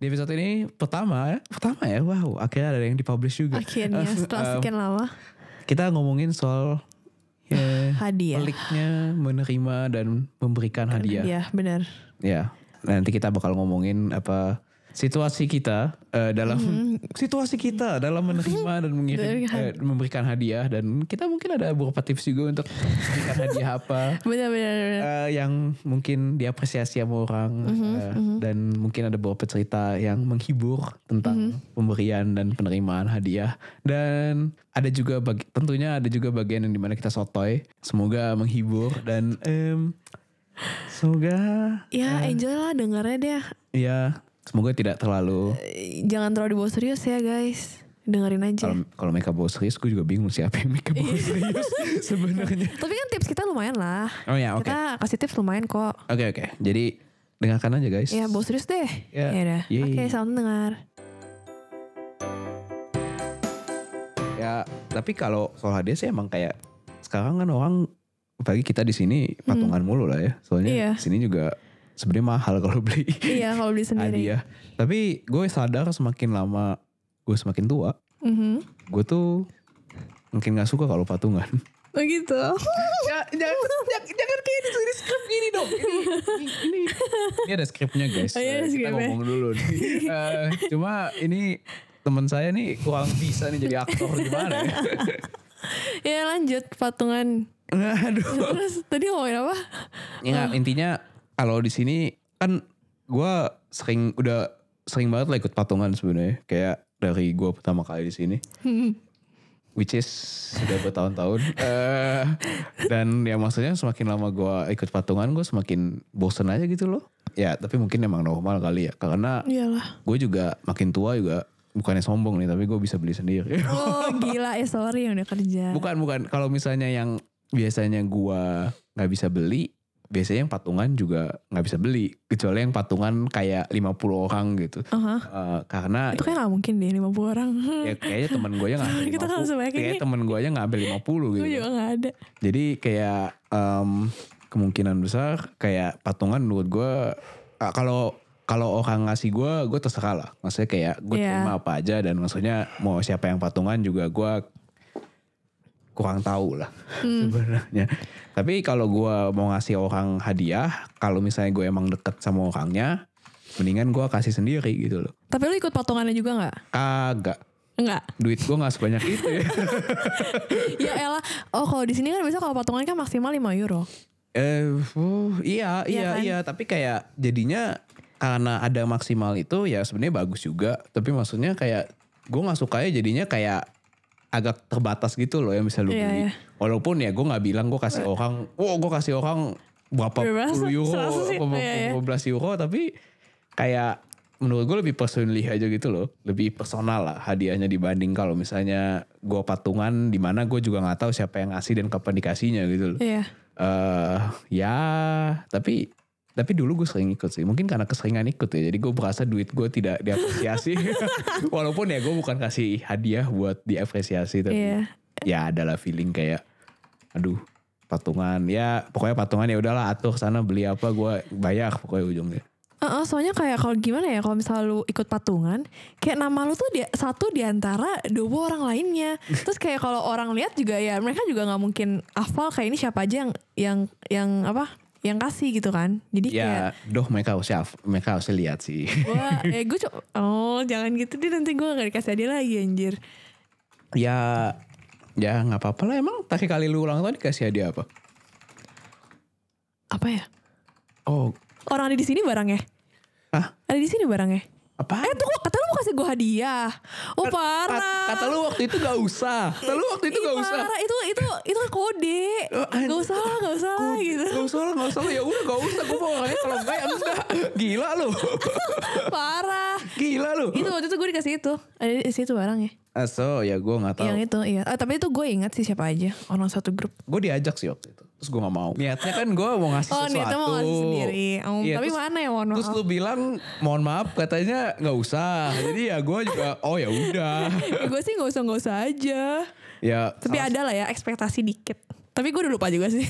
Di episode ini pertama ya, pertama ya, wow, akhirnya ada yang dipublish juga. Akhirnya setelah sekian lama Kita ngomongin soal ya, hadiah. peliknya menerima dan memberikan hadiah. Iya benar. Ya, nanti kita bakal ngomongin apa situasi kita eh, dalam situasi kita dalam menerima dan mengirim eh, memberikan hadiah. Dan kita mungkin ada beberapa tips juga untuk memberikan hadiah apa. Benar benar. benar. eh, yang mungkin diapresiasi sama orang eh, dan mungkin ada beberapa cerita yang menghibur tentang pemberian dan penerimaan hadiah. Dan ada juga bagi, tentunya ada juga bagian yang di mana kita sotoy. Semoga menghibur dan em, semoga Ya enjoy lah dengarnya deh. ya semoga tidak terlalu Eh, Jangan terlalu dibawa serius ya guys. Dengerin aja. kalau mereka bawa serius gue juga bingung siapa yang mereka bawa serius sebenarnya Tapi kan tips kita lumayan lah. oh ya oke Kita kasih tips lumayan kok. oke oke jadi dengarkan aja guys Ya bawa serius deh. Ya. Ya udah. Oke selamat dengar. Ya, tapi kalau soal hadiah sih emang kayak sekarang kan orang bagi kita di sini patungan mulu lah ya. Soalnya Iya. di sini juga sebenarnya mahal kalau beli Iya kalau beli sendiri. hadiah. Tapi gue sadar semakin lama gue semakin tua, Mhm. gue tuh mungkin gak suka kalau patungan. Oh gitu. ya, jangan, jangan, jangan kayak di, di skrip gini dong. Ini, ini, ini, ini ada skripnya guys. Oh, iya, Eh, Kita ngomong dulu nih. Eh, cuma ini teman saya nih kurang bisa nih jadi aktor gimana ya. ya lanjut patungan. Aduh. Terus tadi ngomongin apa? Ya nggak, intinya kalau di sini kan gue sering udah sering banget lah ikut patungan sebenarnya. Kayak dari gue pertama kali di sini. Which is sudah bertahun-tahun. Eh, dan ya maksudnya semakin lama gue ikut patungan gue semakin bosen aja gitu loh. Ya tapi mungkin emang normal kali ya. Karena gue juga makin tua juga bukannya sombong nih tapi gue bisa beli sendiri. Oh gila ya sorry yang udah kerja. Bukan bukan. Kalau misalnya yang biasanya gua nggak bisa beli, biasanya yang patungan juga nggak bisa beli kecuali yang patungan kayak 50 orang gitu. Aha. Eh, karena Itu kayak gak mungkin deh 50 orang. ya kayaknya teman gue ngambil Kita kan 50. sebanyak Kayaknya ini. temen gue aja ngambil 50 gitu. Juga gak ada. Jadi kayak em, kemungkinan besar kayak patungan menurut gue ah, kalau kalau orang ngasih gue, gue terserah lah. Maksudnya kayak gue Iya. terima apa aja dan maksudnya mau siapa yang patungan juga gue kurang tahu lah Hmm. sebenarnya. Tapi kalau gue mau ngasih orang hadiah, kalau misalnya gue emang deket sama orangnya, mendingan gue kasih sendiri gitu loh. Tapi lu ikut patungannya juga gak? Kagak. Enggak. Duit gue gak sebanyak itu ya. ya elah. Oh kalau di sini kan biasa kalau patungan kan maksimal 5 euro. Eh, uh, iya, Iya iya, kan? iya. Tapi kayak jadinya karena ada maksimal itu ya sebenarnya bagus juga. Tapi maksudnya kayak gue nggak sukanya jadinya kayak agak terbatas gitu loh yang bisa lu Iya, beli. iya. Walaupun ya gue nggak bilang gue kasih orang, oh gue kasih orang berapa Berapa? puluh euro, Serasa sih, apa iya, iya. 15 euro, tapi kayak menurut gue lebih personally aja gitu loh, lebih personal lah hadiahnya dibanding kalau misalnya gue patungan di mana gue juga nggak tahu siapa yang ngasih dan kapan dikasihnya gitu loh Iya. eh ya tapi tapi dulu gue sering ikut sih mungkin karena keseringan ikut ya jadi gue berasa duit gue tidak diapresiasi walaupun ya gue bukan kasih hadiah buat diapresiasi tapi Iya. ya adalah feeling kayak aduh patungan ya pokoknya patungan ya udahlah atur sana beli apa gue bayar pokoknya ujungnya Heeh, soalnya kayak kalau gimana ya kalau misalnya lu ikut patungan, kayak nama lu tuh dia satu di antara 20 orang lainnya. Terus kayak kalau orang lihat juga ya mereka juga nggak mungkin hafal kayak ini siapa aja yang yang yang apa? Yang kasih gitu kan. Jadi kayak ya doh mereka harusnya mereka harusnya lihat sih Wah, eh gue co- oh jangan gitu deh nanti gue gak dikasih hadiah lagi anjir. ya ya nggak apa-apa lah emang tadi kali lu ulang tahun dikasih hadiah apa Apa ya? oh Orang ada di sini barangnya? ah Ada di sini barangnya? Apa Eh tuh kata lu mau kasih gue hadiah. Oh parah. Kata, kata lu waktu itu gak usah. Kata lu waktu itu Ih, gak usah. Parah itu itu itu kode. Oh. Gak usah lah, gak usah lah gitu. Gak usah lah, gak usah lah. Ya udah gak usah. Gue mau kalau enggak ya enggak. Gila lu. Parah. Gila lu. Itu waktu itu gue dikasih itu. Ada di situ barangnya. Ah, so ya gue gak tahu. Yang itu iya. Ah, tapi itu gue ingat sih siapa aja orang satu grup. Gue diajak sih waktu itu. Terus gue gak mau. Niatnya kan gue mau ngasih Oh, sesuatu. niatnya mau ngasih sendiri. Oh, tapi mana ya, mohon Terus maaf. lu bilang mohon maaf katanya gak usah. Jadi ya gue juga oh ya udah. gue sih gak usah gak usah aja. ya Tapi ada lah ya ekspektasi dikit. Tapi gue udah lupa juga sih.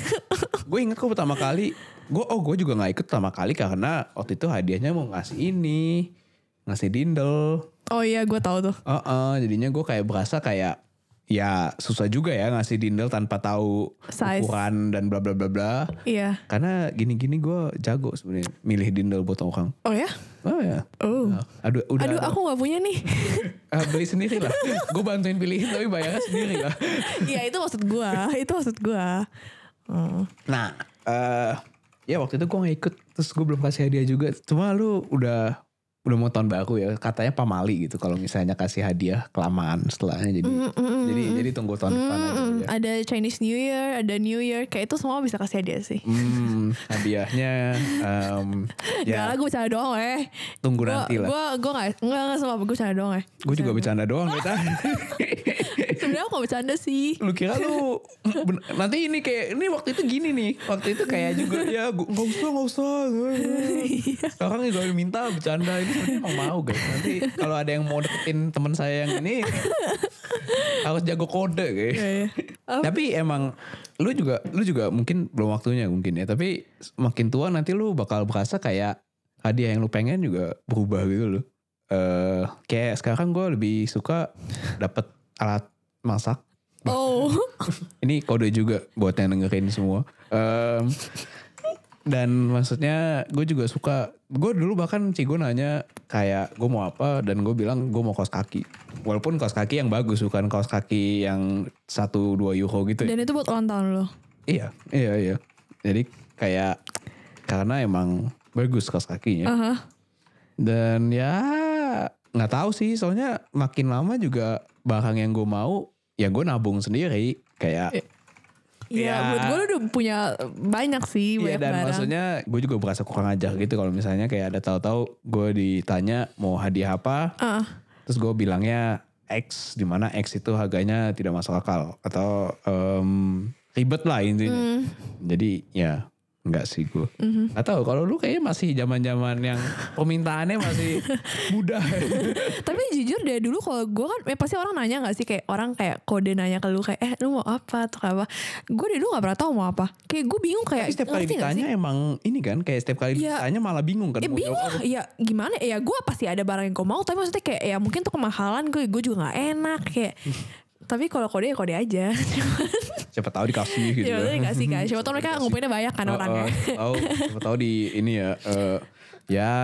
gue inget kok pertama kali gue oh gue juga nggak ikut pertama kali karena waktu itu hadiahnya mau ngasih ini ngasih dindel. Oh iya gue tahu tuh. Heeh, jadinya gue kayak berasa kayak ya susah juga ya ngasih dindel tanpa tahu Size. ukuran dan bla bla bla bla. Iya. Karena gini-gini gue jago sebenarnya milih dindel buat orang. Oh ya? Oh ya. Oh. Aduh, udah. Aduh aku gak punya nih. Ah, beli sendiri lah. gue bantuin pilihin tapi bayarnya sendiri lah. Iya itu maksud gue. Itu maksud gue. Oh. Nah, eh ya waktu itu gue gak ikut. Terus gue belum kasih hadiah juga. Cuma lu udah udah mau tahun baru ya. Katanya pamali gitu kalau misalnya kasih hadiah kelamaan setelahnya. Jadi jadi jadi tunggu tahun depan aja Mm, ya. Ada Chinese New Year, ada New Year, kayak itu semua bisa kasih hadiah sih. Hmm, hadiahnya Gak ya lah gue bercanda doang eh. tunggu Gue nanti lah. gue gue gak enggak enggak semua gue bercanda doang eh. Gue juga bercanda doang kita. Sebenarnya aku gak bercanda sih. lu kira lu ben- nanti ini kayak ini waktu itu gini nih. Waktu itu kayak juga ya gua- nggak usah nggak usah. Sekarang juga minta bercanda. Ini sebenarnya emang mau guys. Nanti kalau ada yang mau deketin teman saya yang ini harus jago kode guys. Iya, iya. tapi emang lu juga lu juga mungkin belum waktunya mungkin ya. Tapi makin tua nanti lu bakal berasa kayak hadiah yang lu pengen juga berubah gitu loh. Eh kayak sekarang gue lebih suka dapat alat masak Oh. ini kode juga buat yang dengerin semua. Em, dan maksudnya gue juga suka. Gue dulu bahkan Cigo nanya kayak gue mau apa dan gue bilang gue mau kaos kaki. Walaupun kaos kaki yang bagus bukan kaos kaki yang 1-2 euro gitu. ya. Dan itu buat ulang tahun lo. Iya, iya, iya. Jadi kayak karena emang bagus kaos kakinya. Aha. Dan ya nggak tahu sih soalnya makin lama juga barang yang gue mau ya gue nabung sendiri kayak Iya, Ya. buat gue udah punya banyak sih, Iya banyak dan barang. maksudnya gue juga berasa kurang ajar gitu kalau misalnya kayak ada tahu-tahu gue ditanya mau hadiah apa, Ah, terus gue bilangnya X, di mana X itu harganya tidak masuk akal atau em, ribet lah intinya. Hmm. Jadi ya enggak sih gue. Mhm. Gak tahu kalau lu kayaknya masih zaman-zaman yang permintaannya masih mudah. Tapi jujur deh dulu kalau gue kan eh, pasti orang nanya gak sih kayak orang kayak kode nanya ke lu kayak eh lu mau apa atau apa. Gue dari dulu gak pernah tahu mau apa. Kayak gue bingung kayak Tapi setiap kali ditanya emang ini kan kayak setiap kali Iya. ditanya malah bingung kan. Ya mau bingung jawab. Ya gimana ya gue pasti ada barang yang gue mau Tapi maksudnya kayak ya mungkin tuh kemahalan gue Gue juga gak enak kayak Tapi kalau kode ya kode aja. Siapa tahu dikasih gitu. Ya maksudnya dikasih kan Siapa tau mereka ngumpulinnya banyak kan Oh, orangnya. Oh, tahu siapa tahu di ini ya eh, ya.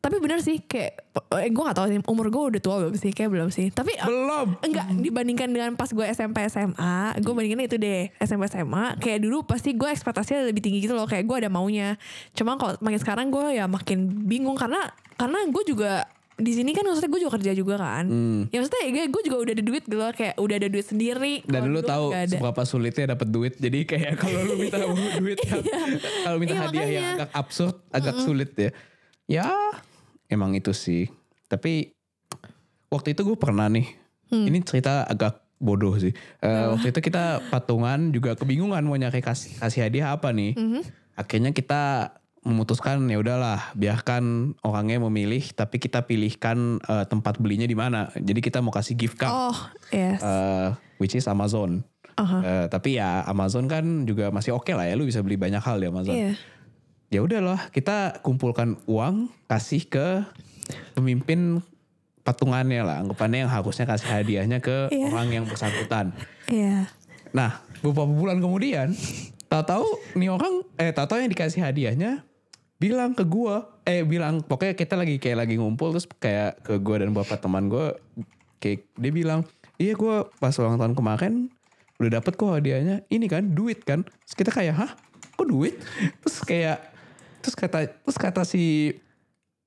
Tapi bener sih kayak eh, Gue gak tahu sih Umur gue udah tua belum sih Kayak belum sih. Tapi eh, belum. Enggak dibandingkan dengan pas gue SMP SMA Gue bandingin itu deh SMP SMA Kayak dulu pasti gue ekspektasinya lebih tinggi gitu loh Kayak gue ada maunya. Cuma kalau makin sekarang gue ya makin bingung Karena karena gue juga di sini kan maksudnya gue juga kerja juga kan. Hmm. Ya maksudnya ya gue juga udah ada duit gitu loh Kayak udah ada duit sendiri. Dan lu tahu seberapa sulitnya dapat duit. Jadi kayak kalau lu minta duit yang- kalau minta Iya, hadiah yang makanya. agak absurd agak sulit ya. Ya emang itu sih. Tapi waktu itu gue pernah nih. Hmm. ini cerita agak bodoh sih. Eh, waktu itu kita patungan juga kebingungan mau nyari kasih, kasih hadiah apa nih. Mhm. akhirnya kita memutuskan ya udahlah biarkan orangnya memilih tapi kita pilihkan eh, tempat belinya di mana jadi kita mau kasih gift card Oh yes eh, which is Amazon. Aha. Eh, tapi ya Amazon kan juga masih oke lah ya, lu bisa beli banyak hal di Amazon. Iya Ya udahlah, kita kumpulkan uang kasih ke pemimpin patungannya lah, anggapannya yang harusnya kasih hadiahnya ke Iya. orang yang bersangkutan. Iya Nah, beberapa bulan kemudian, tahu-tahu nih orang, eh tahu-tahu yang dikasih hadiahnya bilang ke gua, eh bilang pokoknya kita lagi kayak lagi ngumpul terus kayak ke gua dan beberapa teman gua, kayak dia bilang, iya gua pas ulang tahun kemarin udah dapet kok hadiahnya, ini kan duit kan, terus kita kayak hah, kok duit? Terus kayak, terus kata, terus kata si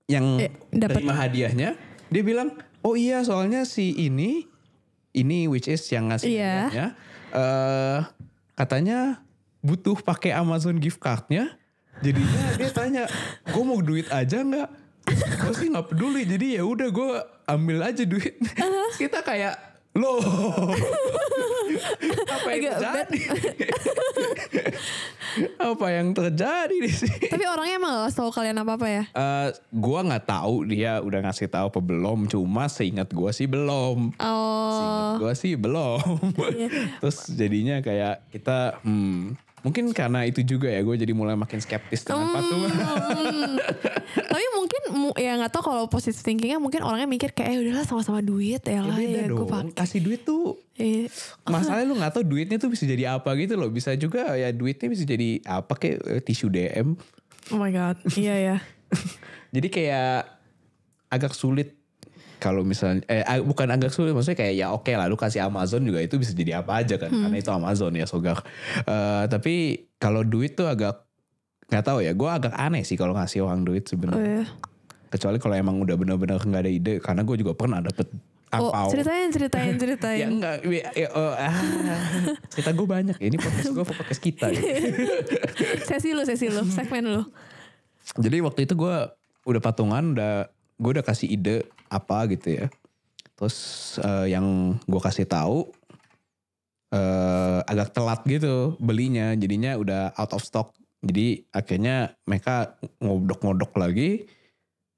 yang Eh, dapet. terima hadiahnya, dia bilang, oh iya soalnya si ini, ini which is yang ngasih Iya. hadiahnya, eh katanya butuh pakai Amazon gift cardnya. Jadinya dia tanya, gue mau duit aja nggak? Gue sih nggak peduli. Jadi ya udah gue ambil aja duit. Terus Kita kayak loh. apa yang Agak terjadi? apa yang terjadi di sini? Tapi orangnya emang gak tahu kalian apa-apa ya Eh, gua nggak tahu dia udah ngasih tahu apa belum. Cuma seingat gua sih belum. Oh Gue sih belum. Terus jadinya kayak kita hmm, mungkin karena itu juga ya gue jadi mulai makin skeptis dengan. Hmm. Tapi mungkin mu- ya nggak tahu kalau positive thinkingnya mungkin orangnya mikir kayak eh udahlah sama-sama duit ya Ya lah beda ya, gue pakai. Kasih duit tuh Iya. masalahnya lu nggak tahu duitnya tuh bisa jadi apa gitu loh. Bisa juga ya duitnya bisa jadi apa kayak eh, tisu DM. Oh my god, iya ya. Jadi kayak agak sulit kalau misalnya eh bukan agak sulit maksudnya kayak ya oke lah lu kasih Amazon juga itu bisa jadi apa aja kan karena itu Amazon ya sogar. Eh, tapi kalau duit tuh agak nggak tahu ya gue agak aneh sih kalau ngasih orang duit Oh, sebenarnya. iya. Kecuali kalau emang udah bener-bener nggak ada ide karena gue juga pernah dapet Oh, angpau. ceritain, ceritain, ya ceritain. enggak ya, ya, oh, ah, cerita gue banyak ya ini podcast gue podcast kita ya. sesi lu, sesi lu, segmen lu. Jadi waktu itu gue udah patungan, udah gue udah kasih ide apa gitu ya. Terus eh, yang gue kasih tahu eh agak telat gitu belinya, jadinya udah out of stock. Jadi akhirnya mereka ngodok-ngodok lagi,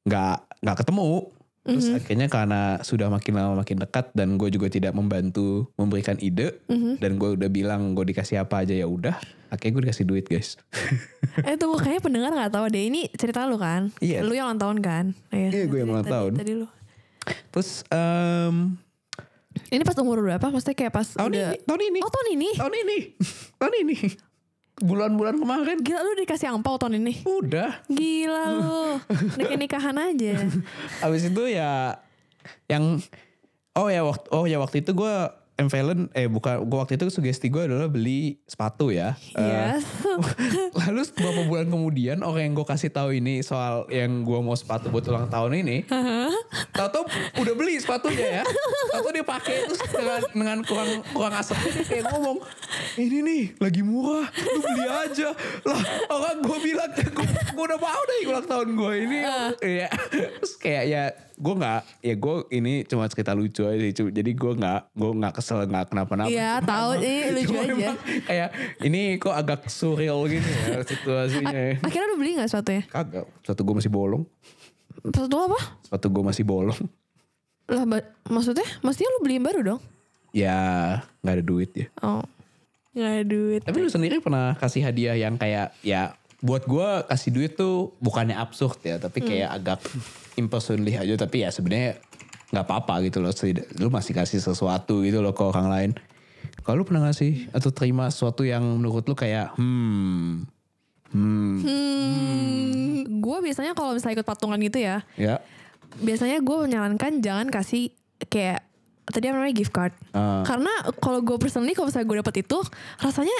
nggak nggak ketemu. Terus akhirnya karena sudah makin lama makin dekat dan gue juga tidak membantu memberikan ide Mhm. dan gue udah bilang gue dikasih apa aja ya udah, akhirnya gue dikasih duit guys. Eh tunggu kayaknya pendengar nggak tahu deh ini cerita lu kan? Iya. Lu yang ulang tahun kan? Iya, gue yang ulang Tadi-. Tadi lu. Terus em, Ini pas umur berapa? Maksudnya kayak pas tahun udah. ini, tahun ini, Oh tahun ini? tahun ini, tahun ini, bulan-bulan kemarin Gila lu dikasih angpau tahun ini? udah. Gila lu. Nikah nikahan aja. Abis itu ya yang oh ya waktu oh ya waktu itu gue Valen eh bukan gue waktu itu sugesti gue adalah beli sepatu ya. Eh, Yes. lalu beberapa bulan kemudian orang yang gue kasih tahu ini soal yang gue mau sepatu buat ulang tahun ini, tahu-tahu udah beli sepatunya ya. Tahu dia pakai terus dengan, dengan kurang kurang asap dia kayak ngomong ini nih lagi murah, lu beli aja. Lah orang gue bilang gue udah mau deh ulang tahun gue ini. Iya. Terus kayak ya gue nggak ya gue ini cuma cerita lucu aja sih. Jadi gue nggak gue nggak kesel nggak kenapa-napa Iya, tahu. Ini lucu aja. kayak ini kok agak surreal gitu ya situasinya Akhirnya lu beli gak sepatunya? kagak sepatu gue masih bolong Sepatu apa? sepatu gue masih bolong Lah maksudnya? Maksudnya lu beliin baru dong? ya nggak ada duit ya Oh. Gak ada duit. tapi lu sendiri pernah kasih hadiah yang kayak ya buat gue kasih duit tuh bukannya absurd ya tapi kayak agak impersonally aja. Tapi ya sebenarnya nggak apa-apa gitu loh. Lu masih kasih sesuatu gitu loh ke orang lain. Kalau lu pernah ngasih atau terima sesuatu yang menurut lu kayak hmm hmm Hmm, gue biasanya kalau misalnya ikut patungan gitu ya, ya. biasanya gue menyarankan jangan kasih kayak tadi apa namanya gift card. Ah. Karena kalau gue personally kalau misalnya gue dapet itu rasanya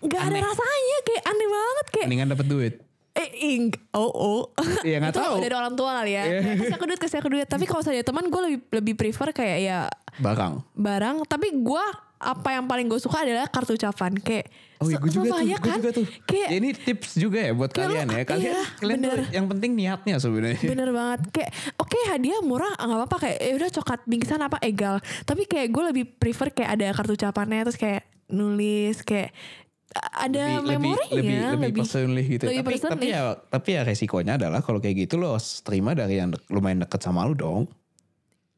nggak- ada rasanya kayak aneh banget kayak mendingan dapat duit eh ing oh oh Iya, nggak tahu. dari orang tua kali ya. Kayak, kasih aku duit kasih aku duit tapi kalau saya teman gue lebih lebih prefer kayak ya barang barang tapi gue apa yang paling gue suka adalah kartu ucapan kayak Oh iya gue juga tuh, ya gue kan juga tuh. kayak Ya, ini tips juga ya buat kalian lo- ya. Kalian, iya, kalian tuh bener. yang penting niatnya sebenarnya. Bener banget kayak oke hadiah murah ah, nggak apa-apa kayak ya udah coklat bingkisan apa egal tapi kayak gue lebih prefer kayak ada kartu ucapannya terus kayak nulis kayak ada memorinya lebih, lebih, lebih personally gitu. lebih tapi, tapi ya tapi ya resikonya adalah kalau kayak gitu lo terima dari yang lumayan deket sama lu dong.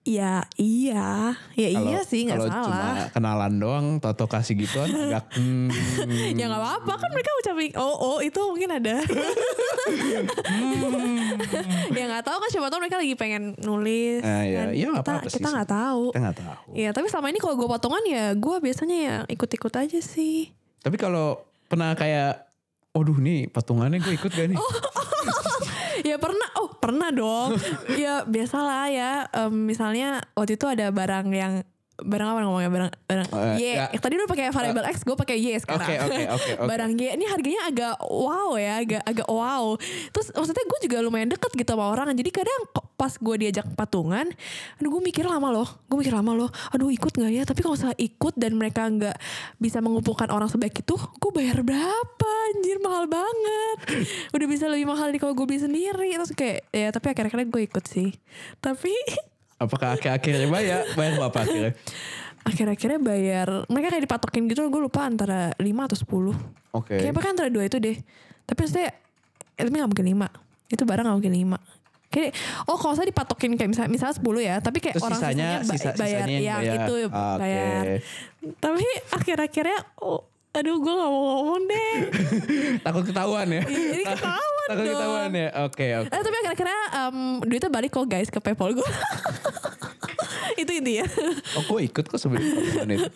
Ya iya. Ya Kalau- iya sih nggak kalau salah. cuma kenalan doang, toto kasih gituan agak hmm, ya nggak apa-apa. Kan mereka ucapin oh oh itu mungkin ada. Ya nggak tahu kan siapa tahu mereka lagi pengen nulis Ah, ya. kan. Ya, kita apa-apa sih kita nggak tahu. Kita nggak tahu. ya tapi selama ini kalau gue patungan ya gue biasanya ya ikut-ikut aja sih. Tapi kalau pernah kayak, waduh nih patungannya gue ikut gak nih? Oh, ya pernah. Oh pernah dong. Ya biasalah ya. Em, misalnya waktu itu ada barang yang barang apa ngomongnya? Barang barang Eh, Y. ya. tadi lu pakai variable X gue pakai Y sekarang. Oke, oke, oke, oke. barang Y ini harganya agak wow ya agak agak wow. Terus maksudnya gue juga lumayan deket gitu sama orang. Jadi kadang pas gue diajak patungan aduh gue mikir lama loh. Gue mikir lama loh. Aduh ikut nggak ya? Tapi kalau saya ikut dan mereka nggak bisa mengumpulkan orang sebaik itu gue bayar berapa? Anjir mahal banget. Udah bisa lebih mahal dari kalau gue beli sendiri. Terus kayak ya tapi akhir-akhirnya gue ikut sih. Tapi Apakah akhir-akhirnya bayar? Bayar berapa akhirnya? akhir-akhirnya bayar mereka kayak dipatokin gitu gue lupa antara 5 atau 10 Oke. Kayaknya kan antara dua itu deh. Tapi maksudnya, eh, tapi gak mungkin lima. Itu barang gak mungkin lima. Kayak, oh kalau saya dipatokin kayak misalnya, misalnya 10 ya. Tapi kayak Terus orang sisanya, sisanya ba- sisa, bayar. sisanya yang bayar. itu Ah, Oke. bayar. Tapi akhir-akhirnya, oh, aduh gue gak mau ngomong deh. Takut ketahuan ya? Ini ketahuan Takut dong. ketahuan ya. Oke oke. Eh, tapi akhir-akhirnya em, duitnya balik kok guys ke PayPal gue. itu intinya. Oh gue ikut kok sebenarnya itu.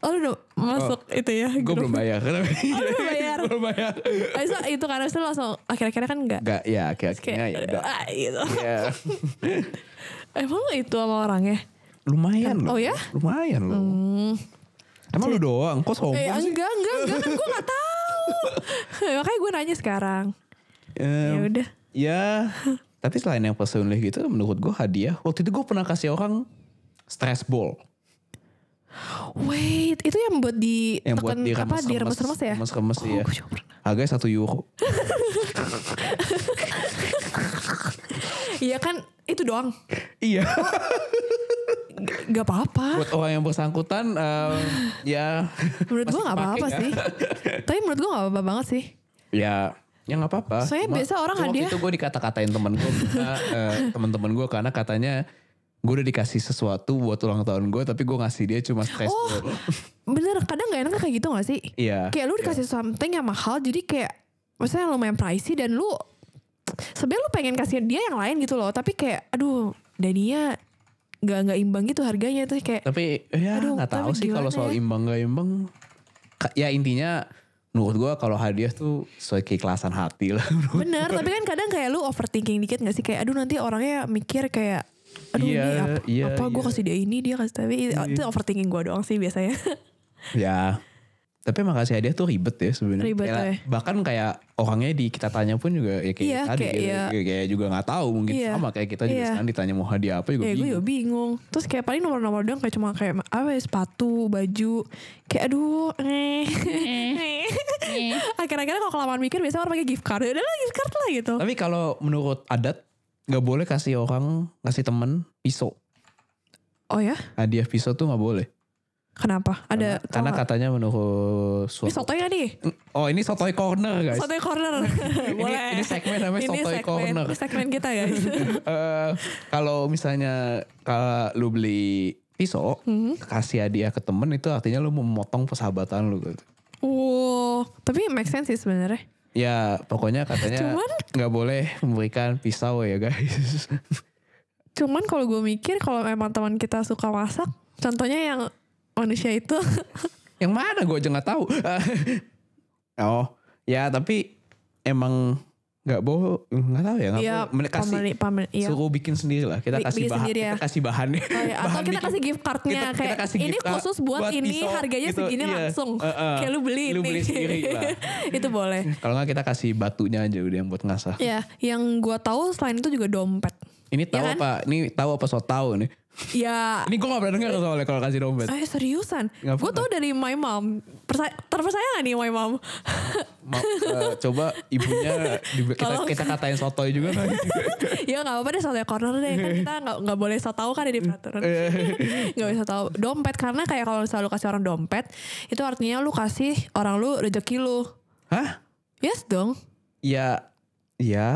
Oh lu udah masuk itu ya. Gue belum bayar. Oh, lu belum bayar. belum bayar. Habis itu, itu karena itu langsung akhir-akhirnya kan enggak. Enggak ya akhir-akhirnya ya udah. Ah, gitu. Ya. Emang itu sama orangnya? Lumayan loh. Oh ya? Lumayan loh. Hmm. Emang lu doang kok sombong Eh sih? enggak, enggak, enggak kan gue gak tahu. Makanya gue nanya sekarang. Em, Ya udah. Ya, tapi selain yang personally gitu menurut gue hadiah. Waktu itu gue pernah kasih orang stress ball. Wait, itu yang buat di Yang buat di apa di remes-remes ya? Remes-remes oh, ya. gue juga pernah. Harganya satu euro. Iya kan itu doang. iya. G- Gak apa-apa. buat orang yang bersangkutan em, ya Menurut gue masih gak apa-apa kepake ya. sih. Tapi menurut gue gak apa-apa banget sih. ya ya nggak apa-apa. Soalnya biasa orang cuma hadiah- Waktu itu gue dikata-katain temen gue, teman-teman gue karena katanya gue udah dikasih sesuatu buat ulang tahun gue, tapi gue ngasih dia cuma stress Oh, bener kadang gak enak kayak gitu gak sih? Iya. Kayak lu dikasih something yang mahal jadi kayak maksudnya lumayan pricey dan lu sebenarnya lu pengen kasih dia yang lain gitu loh tapi kayak aduh Dania nggak nggak imbang gitu harganya tuh kayak Tapi ya nggak tahu sih kalau soal ya? imbang gak imbang. Ya intinya menurut gue kalau hadiah tuh sesuai keikhlasan hati lah. bener tapi kan kadang kayak lu overthinking dikit gak sih kayak aduh nanti orangnya mikir kayak aduh Iya, ini apa, iya, apa gue iya. kasih dia ini dia kasih tapi itu overthinking gue doang sih biasanya ya. Tapi makasih hadiah tuh ribet ya sebenarnya. Ribet, Kayak- ya. Bahkan kayak orangnya di kita tanya pun juga ya kayak Iya, tadi kayak gitu. iya. Kayak, juga nggak tahu mungkin Iya. sama kayak kita juga Iya. sekarang ditanya mau hadiah apa juga ya gue bingung. juga bingung terus kayak paling nomor-nomor doang kayak cuma kayak apa ya sepatu baju kayak aduh eh akhir-akhirnya kalau kelamaan mikir biasanya orang pakai gift card ya udah lah gift card lah gitu Tapi kalau menurut adat nggak boleh kasih orang ngasih temen pisau. oh ya Hadiah pisau tuh nggak boleh. Kenapa ada karena, karena katanya menurut ini suatu sotoy gak nih Oh ini sotoy corner guys. sotoy corner boleh ini segmen namanya Ini sotoy segmen- corner. ini segmen kita guys Eh, kalau misalnya kalau lu beli pisau Hmm. kasih hadiah ke temen itu artinya lu memotong persahabatan lu gitu. wow tapi make sense sih sebenarnya Ya pokoknya katanya nggak boleh memberikan pisau ya guys. cuman kalau gue mikir kalau emang teman kita suka masak contohnya yang manusia itu. Yang mana? Gue aja nggak tahu. oh ya tapi emang nggak boleh nggak tahu ya nggak ya boleh Mereka kasih pameli pameli iya. suruh bikin sendiri lah. Kita kasih bikin bahan sendiri ya. kita kasih bahannya Oh ya, atau Bahan kita bikin- kasih gift cardnya kita- kita kayak kasih ini gift khusus buat, ini pisau. harganya gitu, segini iya. langsung. Eh, eh. kayak lu beli Lu ini. beli sendiri lah. itu boleh. Kalau nggak kita kasih batunya aja udah yang buat ngasah. Ya yang gua tahu selain itu juga dompet. Ini tahu kan? apa? Ini tahu apa? So tahu nih ya. Ini gue gak pernah denger soalnya kalau kasih dompet. Eh seriusan? Gue tau dari my mom. Persa terpercaya gak nih my mom? Ma- eh, coba ibunya kita, Tolong. kita katain sotoy juga kan? Ya nggak apa-apa deh soalnya corner deh. Kan kita nggak nggak boleh so tau kan ada di peraturan. Nggak bisa tahu dompet karena kayak kalau misalnya lu kasih orang dompet itu artinya lu kasih orang lu rezeki lu. Hah? Yes dong. Ya ya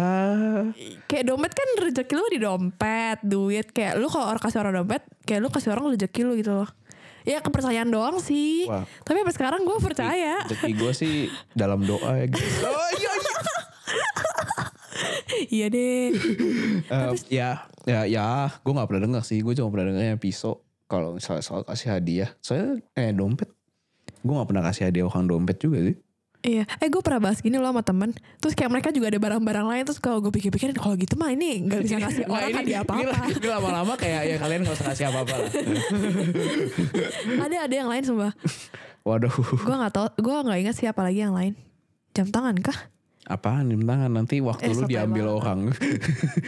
kayak dompet kan rezeki lu di dompet duit. Kayak lu kalau orang kasih orang dompet kayak lu kasih orang rezeki lu gitu loh. Ya kepercayaan doang sih. Wah. tapi sampai sekarang gue percaya. rezeki gue sih dalam doa ya gitu. oh iya iya. Iya deh. Eh, ya ya ya. Gue gak pernah denger sih. Gue cuma pernah dengernya pisau. Kalau misalnya soal kasih hadiah. Soalnya eh dompet. Gue gak pernah kasih hadiah orang dompet juga sih Iya, eh gue pernah bahas gini loh sama temen Terus kayak mereka juga ada barang-barang lain Terus kalau gue pikir-pikir kalau gitu mah ini gak bisa ngasih Nggak, orang hadiah ini, apa-apa ini lama-lama kayak ya kalian gak usah kasih apa-apa lah. Ada ada yang lain sumpah Waduh. Gue gak tau, gue gak ingat siapa lagi yang lain Jam tangan kah? Apaan jam tangan nanti waktu Eh, lu diambil banget. orang.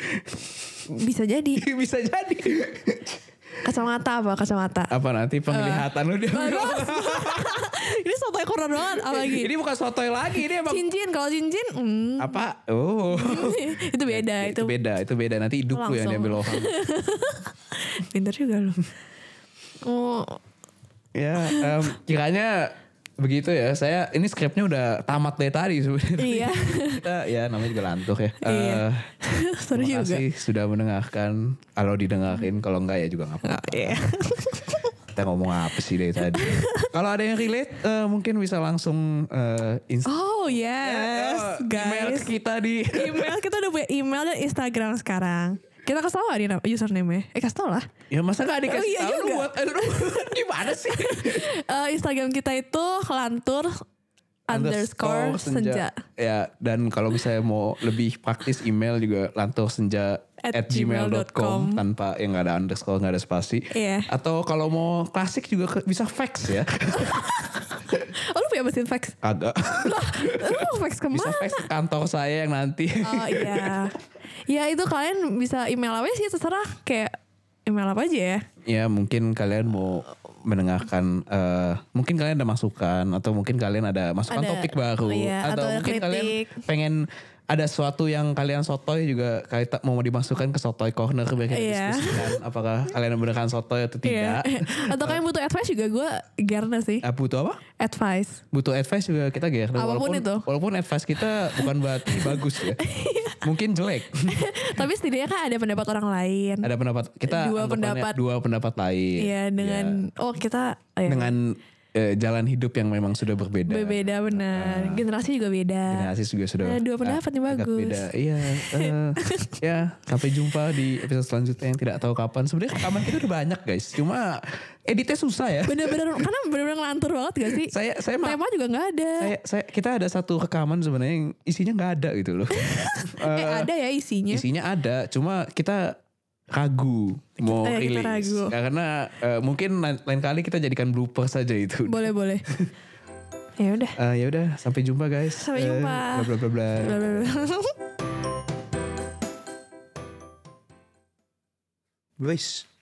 Bisa jadi Bisa jadi. Kacamata apa? Kacamata Apa nanti penglihatan lu diambil Bagus. orang. Ini sotoy corner banget apalagi Ini bukan sotoy lagi ini emang Cincin, kalau cincin hmm, apa? Oh. Itu beda itu itu, beda, itu beda. Nanti hidup lu yang diambil orang. Pinter juga lu Oh, ya, em, kiranya begitu ya. Saya ini skripnya udah tamat dari tadi sebenarnya. Iya Kita ya namanya juga lantuk ya. Iya. Seru terima juga kasih sudah mendengarkan. Kalau didengarin, kalau enggak ya juga nggak apa-apa. Iya kita ngomong apa sih dari tadi? Kalau ada yang relate, eh, mungkin bisa langsung eh, inst- Oh yes, email guys. ke kita di email kita udah punya email dan Instagram sekarang. Kita kasih tau gak nih username-nya? Eh kasih tau lah. ya masa gak dikasih Oh, iya tahu lu juga. buat aduh, gimana sih? Eh, Instagram kita itu lantur underscore senja. Ya, dan kalau misalnya mau lebih praktis email juga lantursenja At at gmail.com. tanpa yang nggak ada underscore nggak ada spasi. Iya. Atau kalau mau klasik juga ke- bisa fax ya. Oh lu punya mesin fax? Agak Lah, lu fax bisa ke mana? fax ke kantor saya yang nanti. Oh iya. Ya itu kalian bisa email apa sih terserah kayak email apa aja ya. ya mungkin kalian mau mendengarkan eh, mungkin kalian ada masukan atau mungkin kalian ada masukan Ada, topik baru iya, atau, atau mungkin kalian kritik. pengen ada sesuatu yang kalian sotoy juga kalian tak mau dimasukkan ke sotoy corner biar kita Iya. diskusikan apakah kalian beneran sotoy atau tidak. Iya. Atau kalian butuh advice juga gue Gerna sih. Ah, butuh apa? Advice. Butuh advice juga kita gear. Apa pun walaupun, itu. Walaupun advice kita bukan berarti bagus ya. Mungkin jelek. Tapi setidaknya kan ada pendapat orang lain. Ada pendapat kita Dua pendapat. dua pendapat lain. Iya dengan oh kita oh, Ya. ya, dengan eh, jalan hidup yang memang sudah berbeda. berbeda benar. Generasi juga beda. Generasi juga sudah Ada dua pendapat yang bagus. Beda. Iya. eh, ya sampai jumpa di episode selanjutnya yang tidak tahu kapan. Sebenarnya rekaman kita udah banyak guys. Cuma editnya susah ya. Bener-bener karena bener-bener ngelantur banget gak sih? Saya saya ma- Tema juga nggak ada. saya, saya kita ada satu rekaman sebenarnya yang isinya nggak ada gitu loh. eh ada ya isinya. isinya ada, cuma kita ragu mau kita rilis ragu. karena eh, mungkin lain, lain kali kita jadikan blooper saja itu. Boleh boleh. ya udah. Eh, ya udah sampai jumpa guys. Sampai jumpa. bla bla bla bla. Bla, bla, bla. Guys.